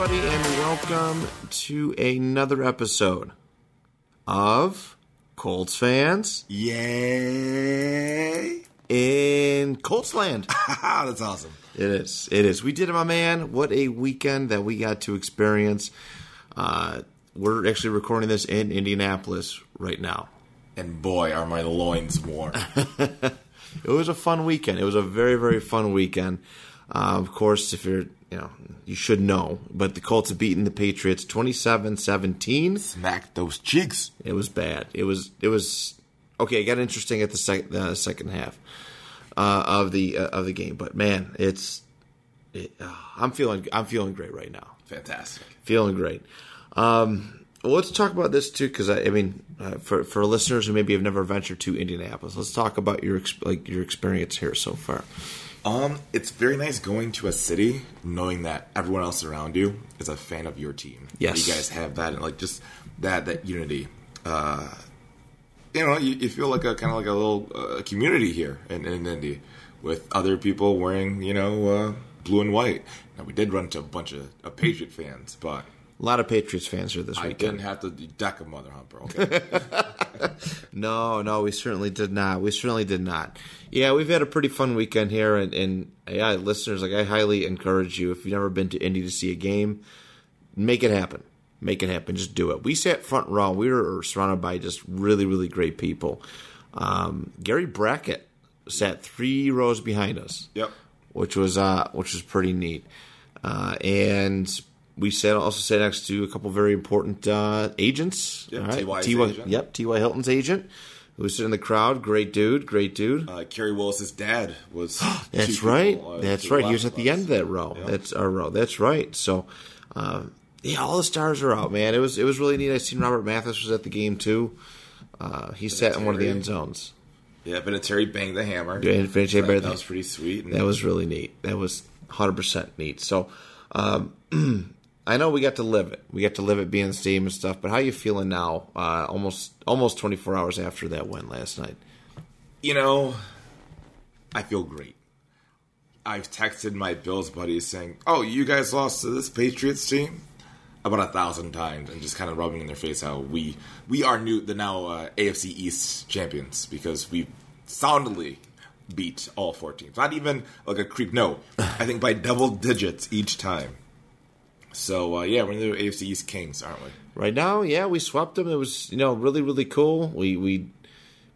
Everybody, and welcome to another episode of Colts fans Yay! in Colts land. That's awesome. It is. It is. We did it, my man. What a weekend that we got to experience. Uh, we're actually recording this in Indianapolis right now. And boy, are my loins warm. It was a fun weekend. It was a very, very fun weekend. Uh, of course, if you're, you know, you should know, but the Colts have beaten the Patriots 27 17. Smack those cheeks. It was bad. It was, it was, okay, it got interesting at the sec- uh, second half uh, of the uh, of the game, but man, it's, it, uh, I'm feeling, I'm feeling great right now. Fantastic. Feeling great. Um, well, let's talk about this too, because I, I mean, uh, for for listeners who maybe have never ventured to Indianapolis, let's talk about your like your experience here so far. Um, it's very nice going to a city knowing that everyone else around you is a fan of your team. Yes. you guys have that and like just that that unity. Uh, you know, you, you feel like a kind of like a little uh, community here in, in Indy with other people wearing you know uh, blue and white. Now we did run into a bunch of, of Patriot fans, but A lot of Patriots fans are this I weekend. I didn't have to deck a mother humper. Okay. No, no, we certainly did not. We certainly did not. Yeah, we've had a pretty fun weekend here, and, and yeah, listeners, like I highly encourage you if you've never been to Indy to see a game, make it happen. Make it happen. Just do it. We sat front row. We were surrounded by just really, really great people. Um, Gary Brackett sat three rows behind us. Yep. which was uh, which was pretty neat. Uh, and we sat also sat next to a couple very important uh, agents. Yep, right? Agent. Yep, T.Y. Hilton's agent, who was sitting in the crowd. Great dude, great dude. Uh, Kerry Willis's dad was. That's two right. people, uh, That's right. He was at the us. end of that row. Yeah. That's our row. That's right. So, uh, yeah, all the stars are out, man. It was it was really neat. I seen Robert Mathis was at the game too. Uh, he sat in one of the end zones. Yeah, Vinatieri banged the hammer. Yeah, Vinatieri that, banged that was pretty sweet. And That was really neat. That was 100% neat. So, um, I know we got to live it. We got to live it being in the stadium and stuff. But how are you feeling now? Uh, almost almost 24 hours after that win last night. you know, I feel great. I've texted my Bills buddies saying, "Oh, you guys lost to this Patriots team." About a thousand times, and just kind of rubbing in their face how we we are new the now uh, AFC East champions because we soundly beat all four teams. Not even like a creep. No, I think by double digits each time. So uh, yeah, we're the AFC East kings, aren't we? Right now, yeah, we swept them. It was you know really really cool. We we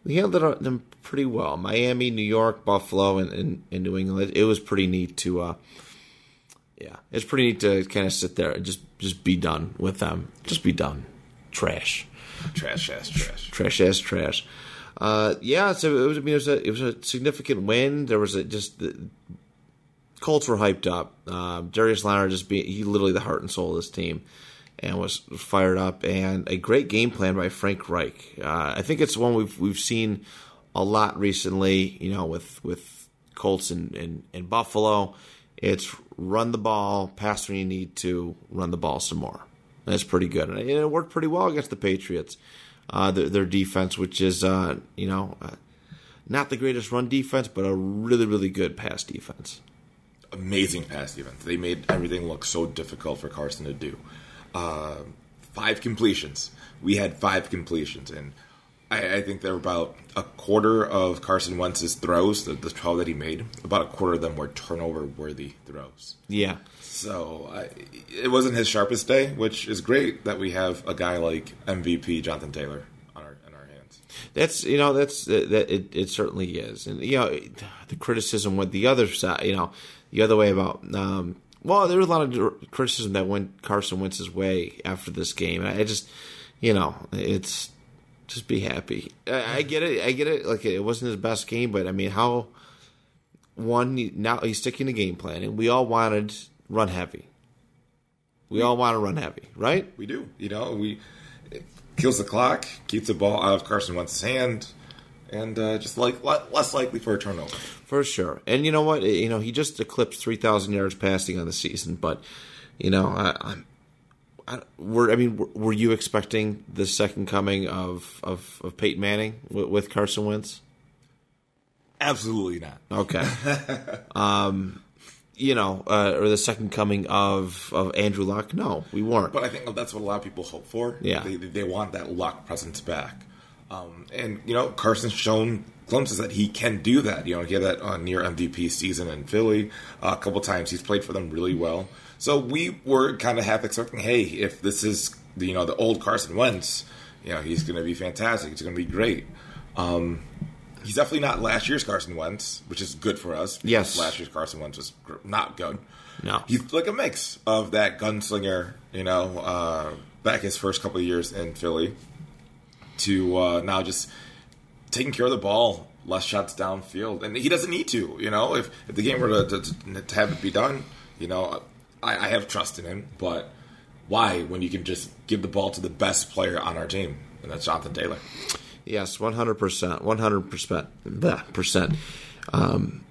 we handled them pretty well. Miami, New York, Buffalo, and, and, and New England. It was pretty neat to. Uh, yeah, it's pretty neat to kind of sit there and just just be done with them. Just be done. Trash. Trash, trash, trash. trash ass trash. Uh, yeah, so it was. I mean, it was a it was a significant win. There was a just the Colts were hyped up. Um, Darius Leonard just be he literally the heart and soul of this team, and was fired up. And a great game plan by Frank Reich. Uh, I think it's one we've we've seen a lot recently. You know, with with Colts and and, and Buffalo, it's run the ball, pass when you need to, run the ball some more. That's pretty good, and it worked pretty well against the Patriots. Uh, their, their defense, which is uh, you know uh, not the greatest run defense, but a really really good pass defense. Amazing pass defense. They made everything look so difficult for Carson to do. Uh, five completions. We had five completions, and I, I think there were about a quarter of Carson Wentz's throws, the, the 12 that he made, about a quarter of them were turnover worthy throws. Yeah. So I, it wasn't his sharpest day, which is great that we have a guy like MVP Jonathan Taylor on our in our hands. That's you know that's that it, it certainly is, and you know the criticism with the other side, you know the other way about. Um, well, there was a lot of criticism that went Carson Wentz's way after this game. I just, you know, it's just be happy. I, I get it. I get it. Like it wasn't his best game, but I mean, how one now he's sticking to game plan, and we all wanted run heavy. We all want to run heavy, right? We do. You know, we it kills the clock, keeps the ball out of Carson Wentz's hand, and uh, just like less likely for a turnover. For sure. And you know what? You know, he just eclipsed three thousand yards passing on the season, but you know, I, I'm I, were I mean, were, were, you expecting the second coming of of, of Peyton Manning with, with Carson Wentz? Absolutely not. Okay. um, you know, uh, or the second coming of of Andrew Luck? No, we weren't. But I think that's what a lot of people hope for. Yeah, they, they want that Luck presence back. Um, and you know, Carson's shown glimpses that he can do that. You know, he had that uh, near MVP season in Philly uh, a couple times. He's played for them really well. So we were kind of half expecting, hey, if this is the, you know the old Carson Wentz, you know he's going to be fantastic. He's going to be great. Um, he's definitely not last year's Carson Wentz, which is good for us. Yes, last year's Carson Wentz was not good. No, he's like a mix of that gunslinger, you know, uh, back his first couple of years in Philly, to uh, now just taking care of the ball, less shots downfield, and he doesn't need to. You know, if if the game were to, to, to have it be done, you know, I, I have trust in him, but why when you can just give the ball to the best player on our team, and that's Jonathan Taylor. Yes, one hundred percent, one hundred percent, percent. Um,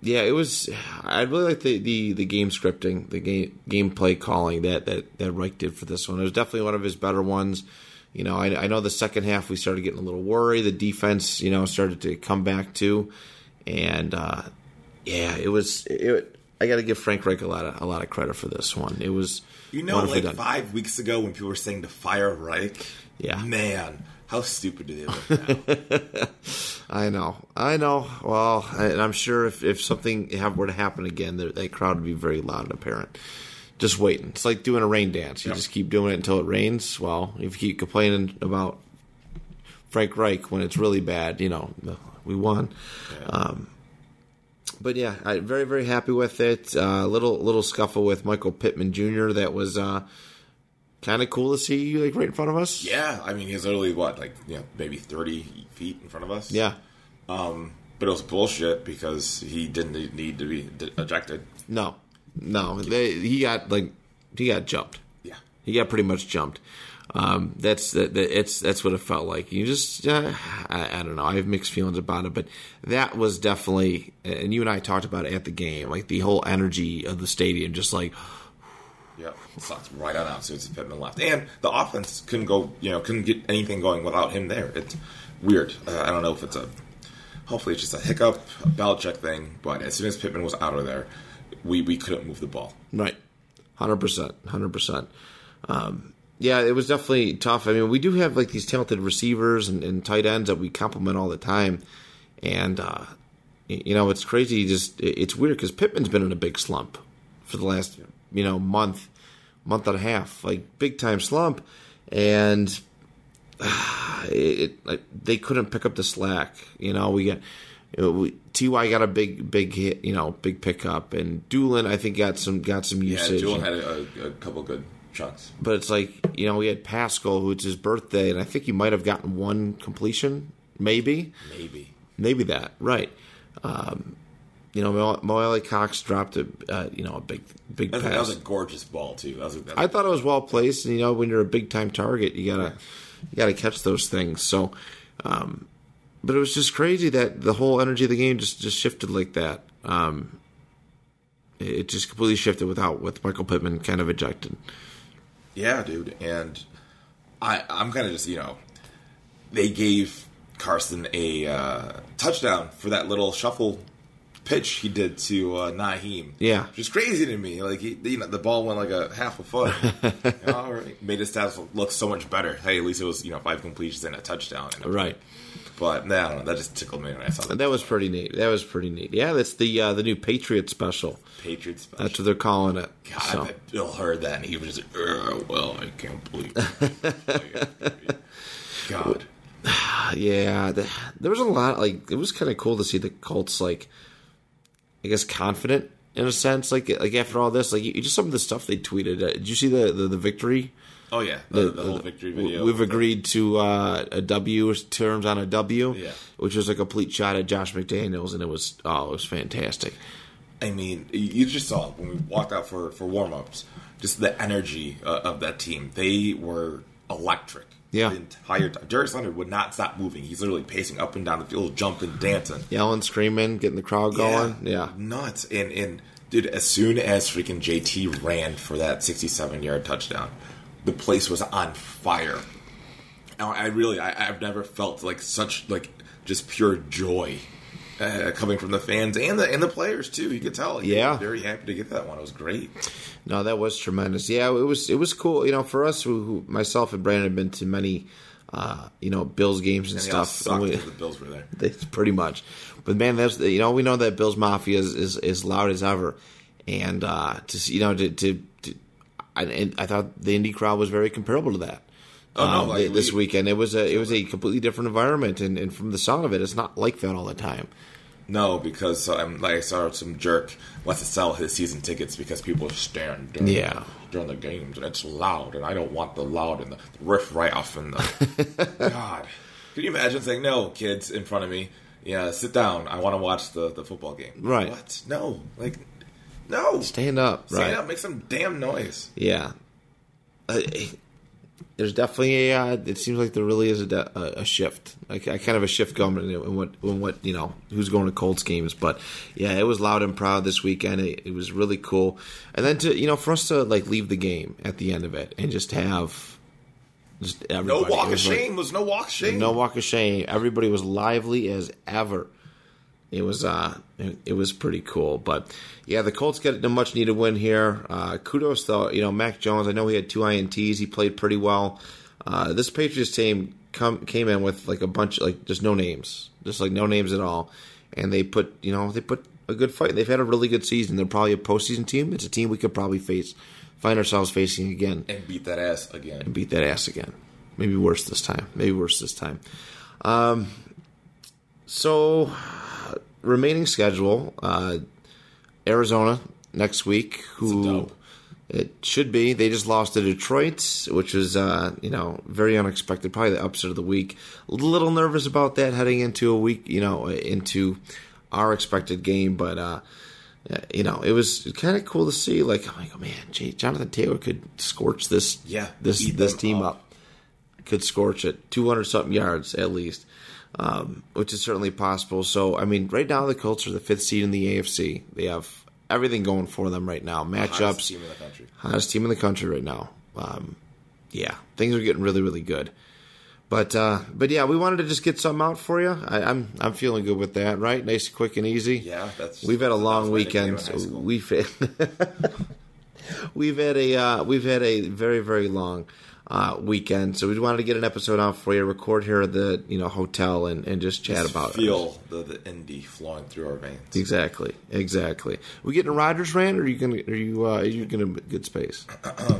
yeah, it was. I really like the, the, the game scripting, the game gameplay calling that that that Reich did for this one. It was definitely one of his better ones. You know, I, I know the second half we started getting a little worried. The defense, you know, started to come back too, and uh, yeah, it was. It, I got to give Frank Reich a lot of a lot of credit for this one. It was you know like done. five weeks ago when people were saying to fire Reich. Yeah, man, how stupid do they look now? I know, I know. Well, and I'm sure if, if something were to happen again, that crowd would be very loud and apparent. Just waiting. It's like doing a rain dance. You yep. just keep doing it until it rains. Well, if you keep complaining about Frank Reich when it's really bad, you know, we won. Yeah. Um, but yeah, I very very happy with it. A uh, little little scuffle with Michael Pittman Jr. That was uh, kind of cool to see like right in front of us. Yeah, I mean he's literally what like you know maybe thirty feet in front of us. Yeah, um, but it was bullshit because he didn't need to be ejected. No, no, they, he got like he got jumped. Yeah, he got pretty much jumped. Um, that's that, it's that's what it felt like. You just uh, I, I, don't know. I have mixed feelings about it, but that was definitely. And you and I talked about it at the game, like the whole energy of the stadium, just like. Yeah, sucks right on out. So it's Pittman left, and the offense couldn't go. You know, couldn't get anything going without him there. It's weird. Uh, I don't know if it's a. Hopefully, it's just a hiccup, a Belichick thing. But as soon as Pittman was out of there, we we couldn't move the ball. Right, hundred percent, hundred percent. Um, yeah, it was definitely tough. I mean, we do have like these talented receivers and, and tight ends that we compliment all the time, and uh, you know it's crazy. Just it's weird because Pittman's been in a big slump for the last you know month, month and a half, like big time slump, and uh, it, like, they couldn't pick up the slack. You know, we got. You know, we, Ty got a big, big hit, you know, big pickup, and Dulin I think got some got some usage. Yeah, Dulin had a, a couple good chunks. But it's like you know we had Pascal, who it's his birthday, and I think he might have gotten one completion, maybe, maybe, maybe that right. Um, you know, Mo, Mo Alie-Cox dropped a uh, you know a big big pass. That was a gorgeous ball too. That was, that I thought it was well placed, and you know when you're a big time target, you gotta you gotta catch those things. So, um, but it was just crazy that the whole energy of the game just just shifted like that. Um, it just completely shifted without with Michael Pittman kind of ejected. Yeah, dude, and I I'm kind of just you know they gave Carson a uh, touchdown for that little shuffle pitch he did to uh, Nyheim. Yeah. which is crazy to me. Like he, you know, the ball went like a half a foot. All right, made his stats look so much better. Hey, at least it was you know five completions and a touchdown. And Right. But nah, I don't know. That just tickled me when I saw that. That was pretty neat. That was pretty neat. Yeah, that's the uh, the new Patriot special. Patriots. Special. That's what they're calling it. God, So, Bill heard that and he was just, "Ugh, well, I can't believe. It. God, yeah, the, there was a lot. Like it was kind of cool to see the Colts like, I guess, confident in a sense. Like like after all this, like you, just some of the stuff they tweeted. Uh, did you see the the, the victory? Oh yeah, the, the, whole victory video. We've agreed to uh, a W terms on a W, Yeah. which was a complete shot at Josh McDaniels, and it was oh, it was fantastic. I mean, you just saw when we walked out for for warm ups. Just the energy uh, of that team. They were electric. Yeah. the entire time. Darius Leonard would not stop moving. He's literally pacing up and down the field, jumping, dancing. Yelling, screaming, getting the crowd going. Yeah, nuts. And and dude, as soon as freaking JT ran for that 67 yard touchdown, the place was on fire. I really, I, I've never felt like such like just pure joy uh, coming from the fans and the and the players too. You could tell. They Yeah. very happy to get that one. It was great. No, that was tremendous. Yeah, it was it was cool. You know, for us, who, who myself and Brandon have been to many, uh, you know, Bills games and, And stuff. and we- the Bills were there. It's pretty much. But man, that's you know we know that Bills Mafia is is, is loud as ever, and uh, to you know to to, to I, and I thought the Indy crowd was very comparable to that. Oh, no, um, like, this we- weekend it was a it was a completely different environment, and, and from the sound of it, it's not like that all the time. No, because um, like I saw some jerk wants to sell his season tickets because people stand during, Yeah. during the games and it's loud and I don't want the loud and the, the riff right off and the God. Can you imagine saying no, kids in front of me? Yeah, sit down. I want to watch the, the football game. Right. What? No. Like no. Stand up, Stand right? up, make some damn noise. Yeah. Uh, there's definitely a. Uh, it seems like there really is a, de- a, shift, like a kind of a shift going in, what in what you know who's going to Colts games. But yeah, it was loud and proud this weekend. It, it was really cool, and then to you know for us to like leave the game at the end of it and just have just No walk of was like- shame. There's no walk of shame. no walk of shame. Everybody was lively as ever. It was uh, it, was pretty cool. But yeah, the Colts get a much needed win here. Uh, kudos though, you know Mac Jones. I know he had two ints. He played pretty well. Uh, this Patriots team come came in with like a bunch like just no names, just like no names at all, and they put you know they put a good fight. They've had a really good season. They're probably a postseason team. It's a team we could probably face, find ourselves facing again And beat that ass again. and beat that ass again. Maybe worse this time. Maybe worse this time. Um, so, remaining schedule: uh, Arizona next week. Who it should be? They just lost to Detroit, which was uh, you know very unexpected. Probably the upset of the week. A little nervous about that heading into a week. You know, into our expected game, but. uh you know, it was kind of cool to see. Like, I'm like, oh man, Jay, Jonathan Taylor could scorch this, Yeah, this this team up. up. Could scorch it 200 something yards at least, um, which is certainly possible. So, I mean, right now the Colts are the fifth seed in the AFC. They have everything going for them right now. Hottest Matchups, team in the country. hottest team in the country right now. Um, yeah, things are getting really, really good. But uh, but yeah, we wanted to just get some out for you. I, I'm I'm feeling good with that. Right, nice, quick, and easy. Yeah, that's. We've had a long was my nickname weekend. so. We've had, we've had a uh, we've had a very very long uh, weekend. So we wanted to get an episode out for you. Record here at the you know hotel and, and just chat Just about it. feel the, the Indy flowing through our veins. Exactly, exactly. We getting a Rogers rant, or are you gonna are you uh, are you gonna good space?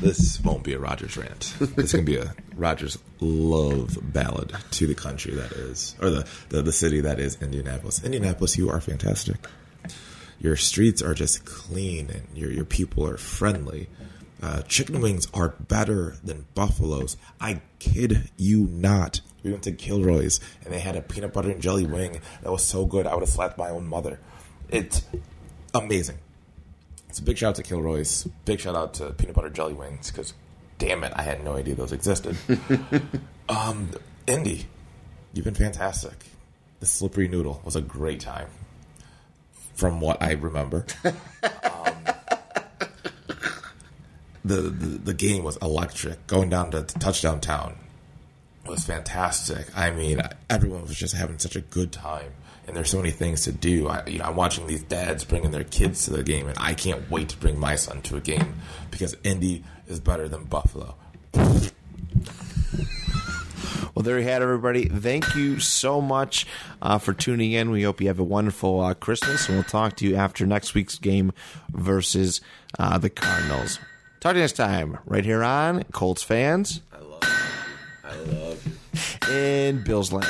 This won't be a Rogers rant. It's going to be a Rogers love ballad to the country that is, or the, the, the city that is Indianapolis. Indianapolis, you are fantastic. Your streets are just clean and your, your people are friendly. Uh, chicken wings are better than buffaloes. I kid you not. We went to Kilroy's and they had a peanut butter and jelly wing that was so good I would have slapped my own mother. It's amazing. It's a big shout out to Kilroy's. Big shout out to peanut butter jelly wings because, damn it, I had no idea those existed. um, Indy, you've been fantastic. The slippery noodle was a great time, from what I remember. um, the, the game was electric. Going down to touchdown town was fantastic. I mean, everyone was just having such a good time, and there's so many things to do. I, you know, I'm watching these dads bringing their kids to the game, and I can't wait to bring my son to a game because Indy is better than Buffalo. Well, there you had everybody. Thank you so much uh, for tuning in. We hope you have a wonderful uh, Christmas, and we'll talk to you after next week's game versus uh, the Cardinals. Talk to you next time, right here on Colts fans. I love. I love. And Bill's land.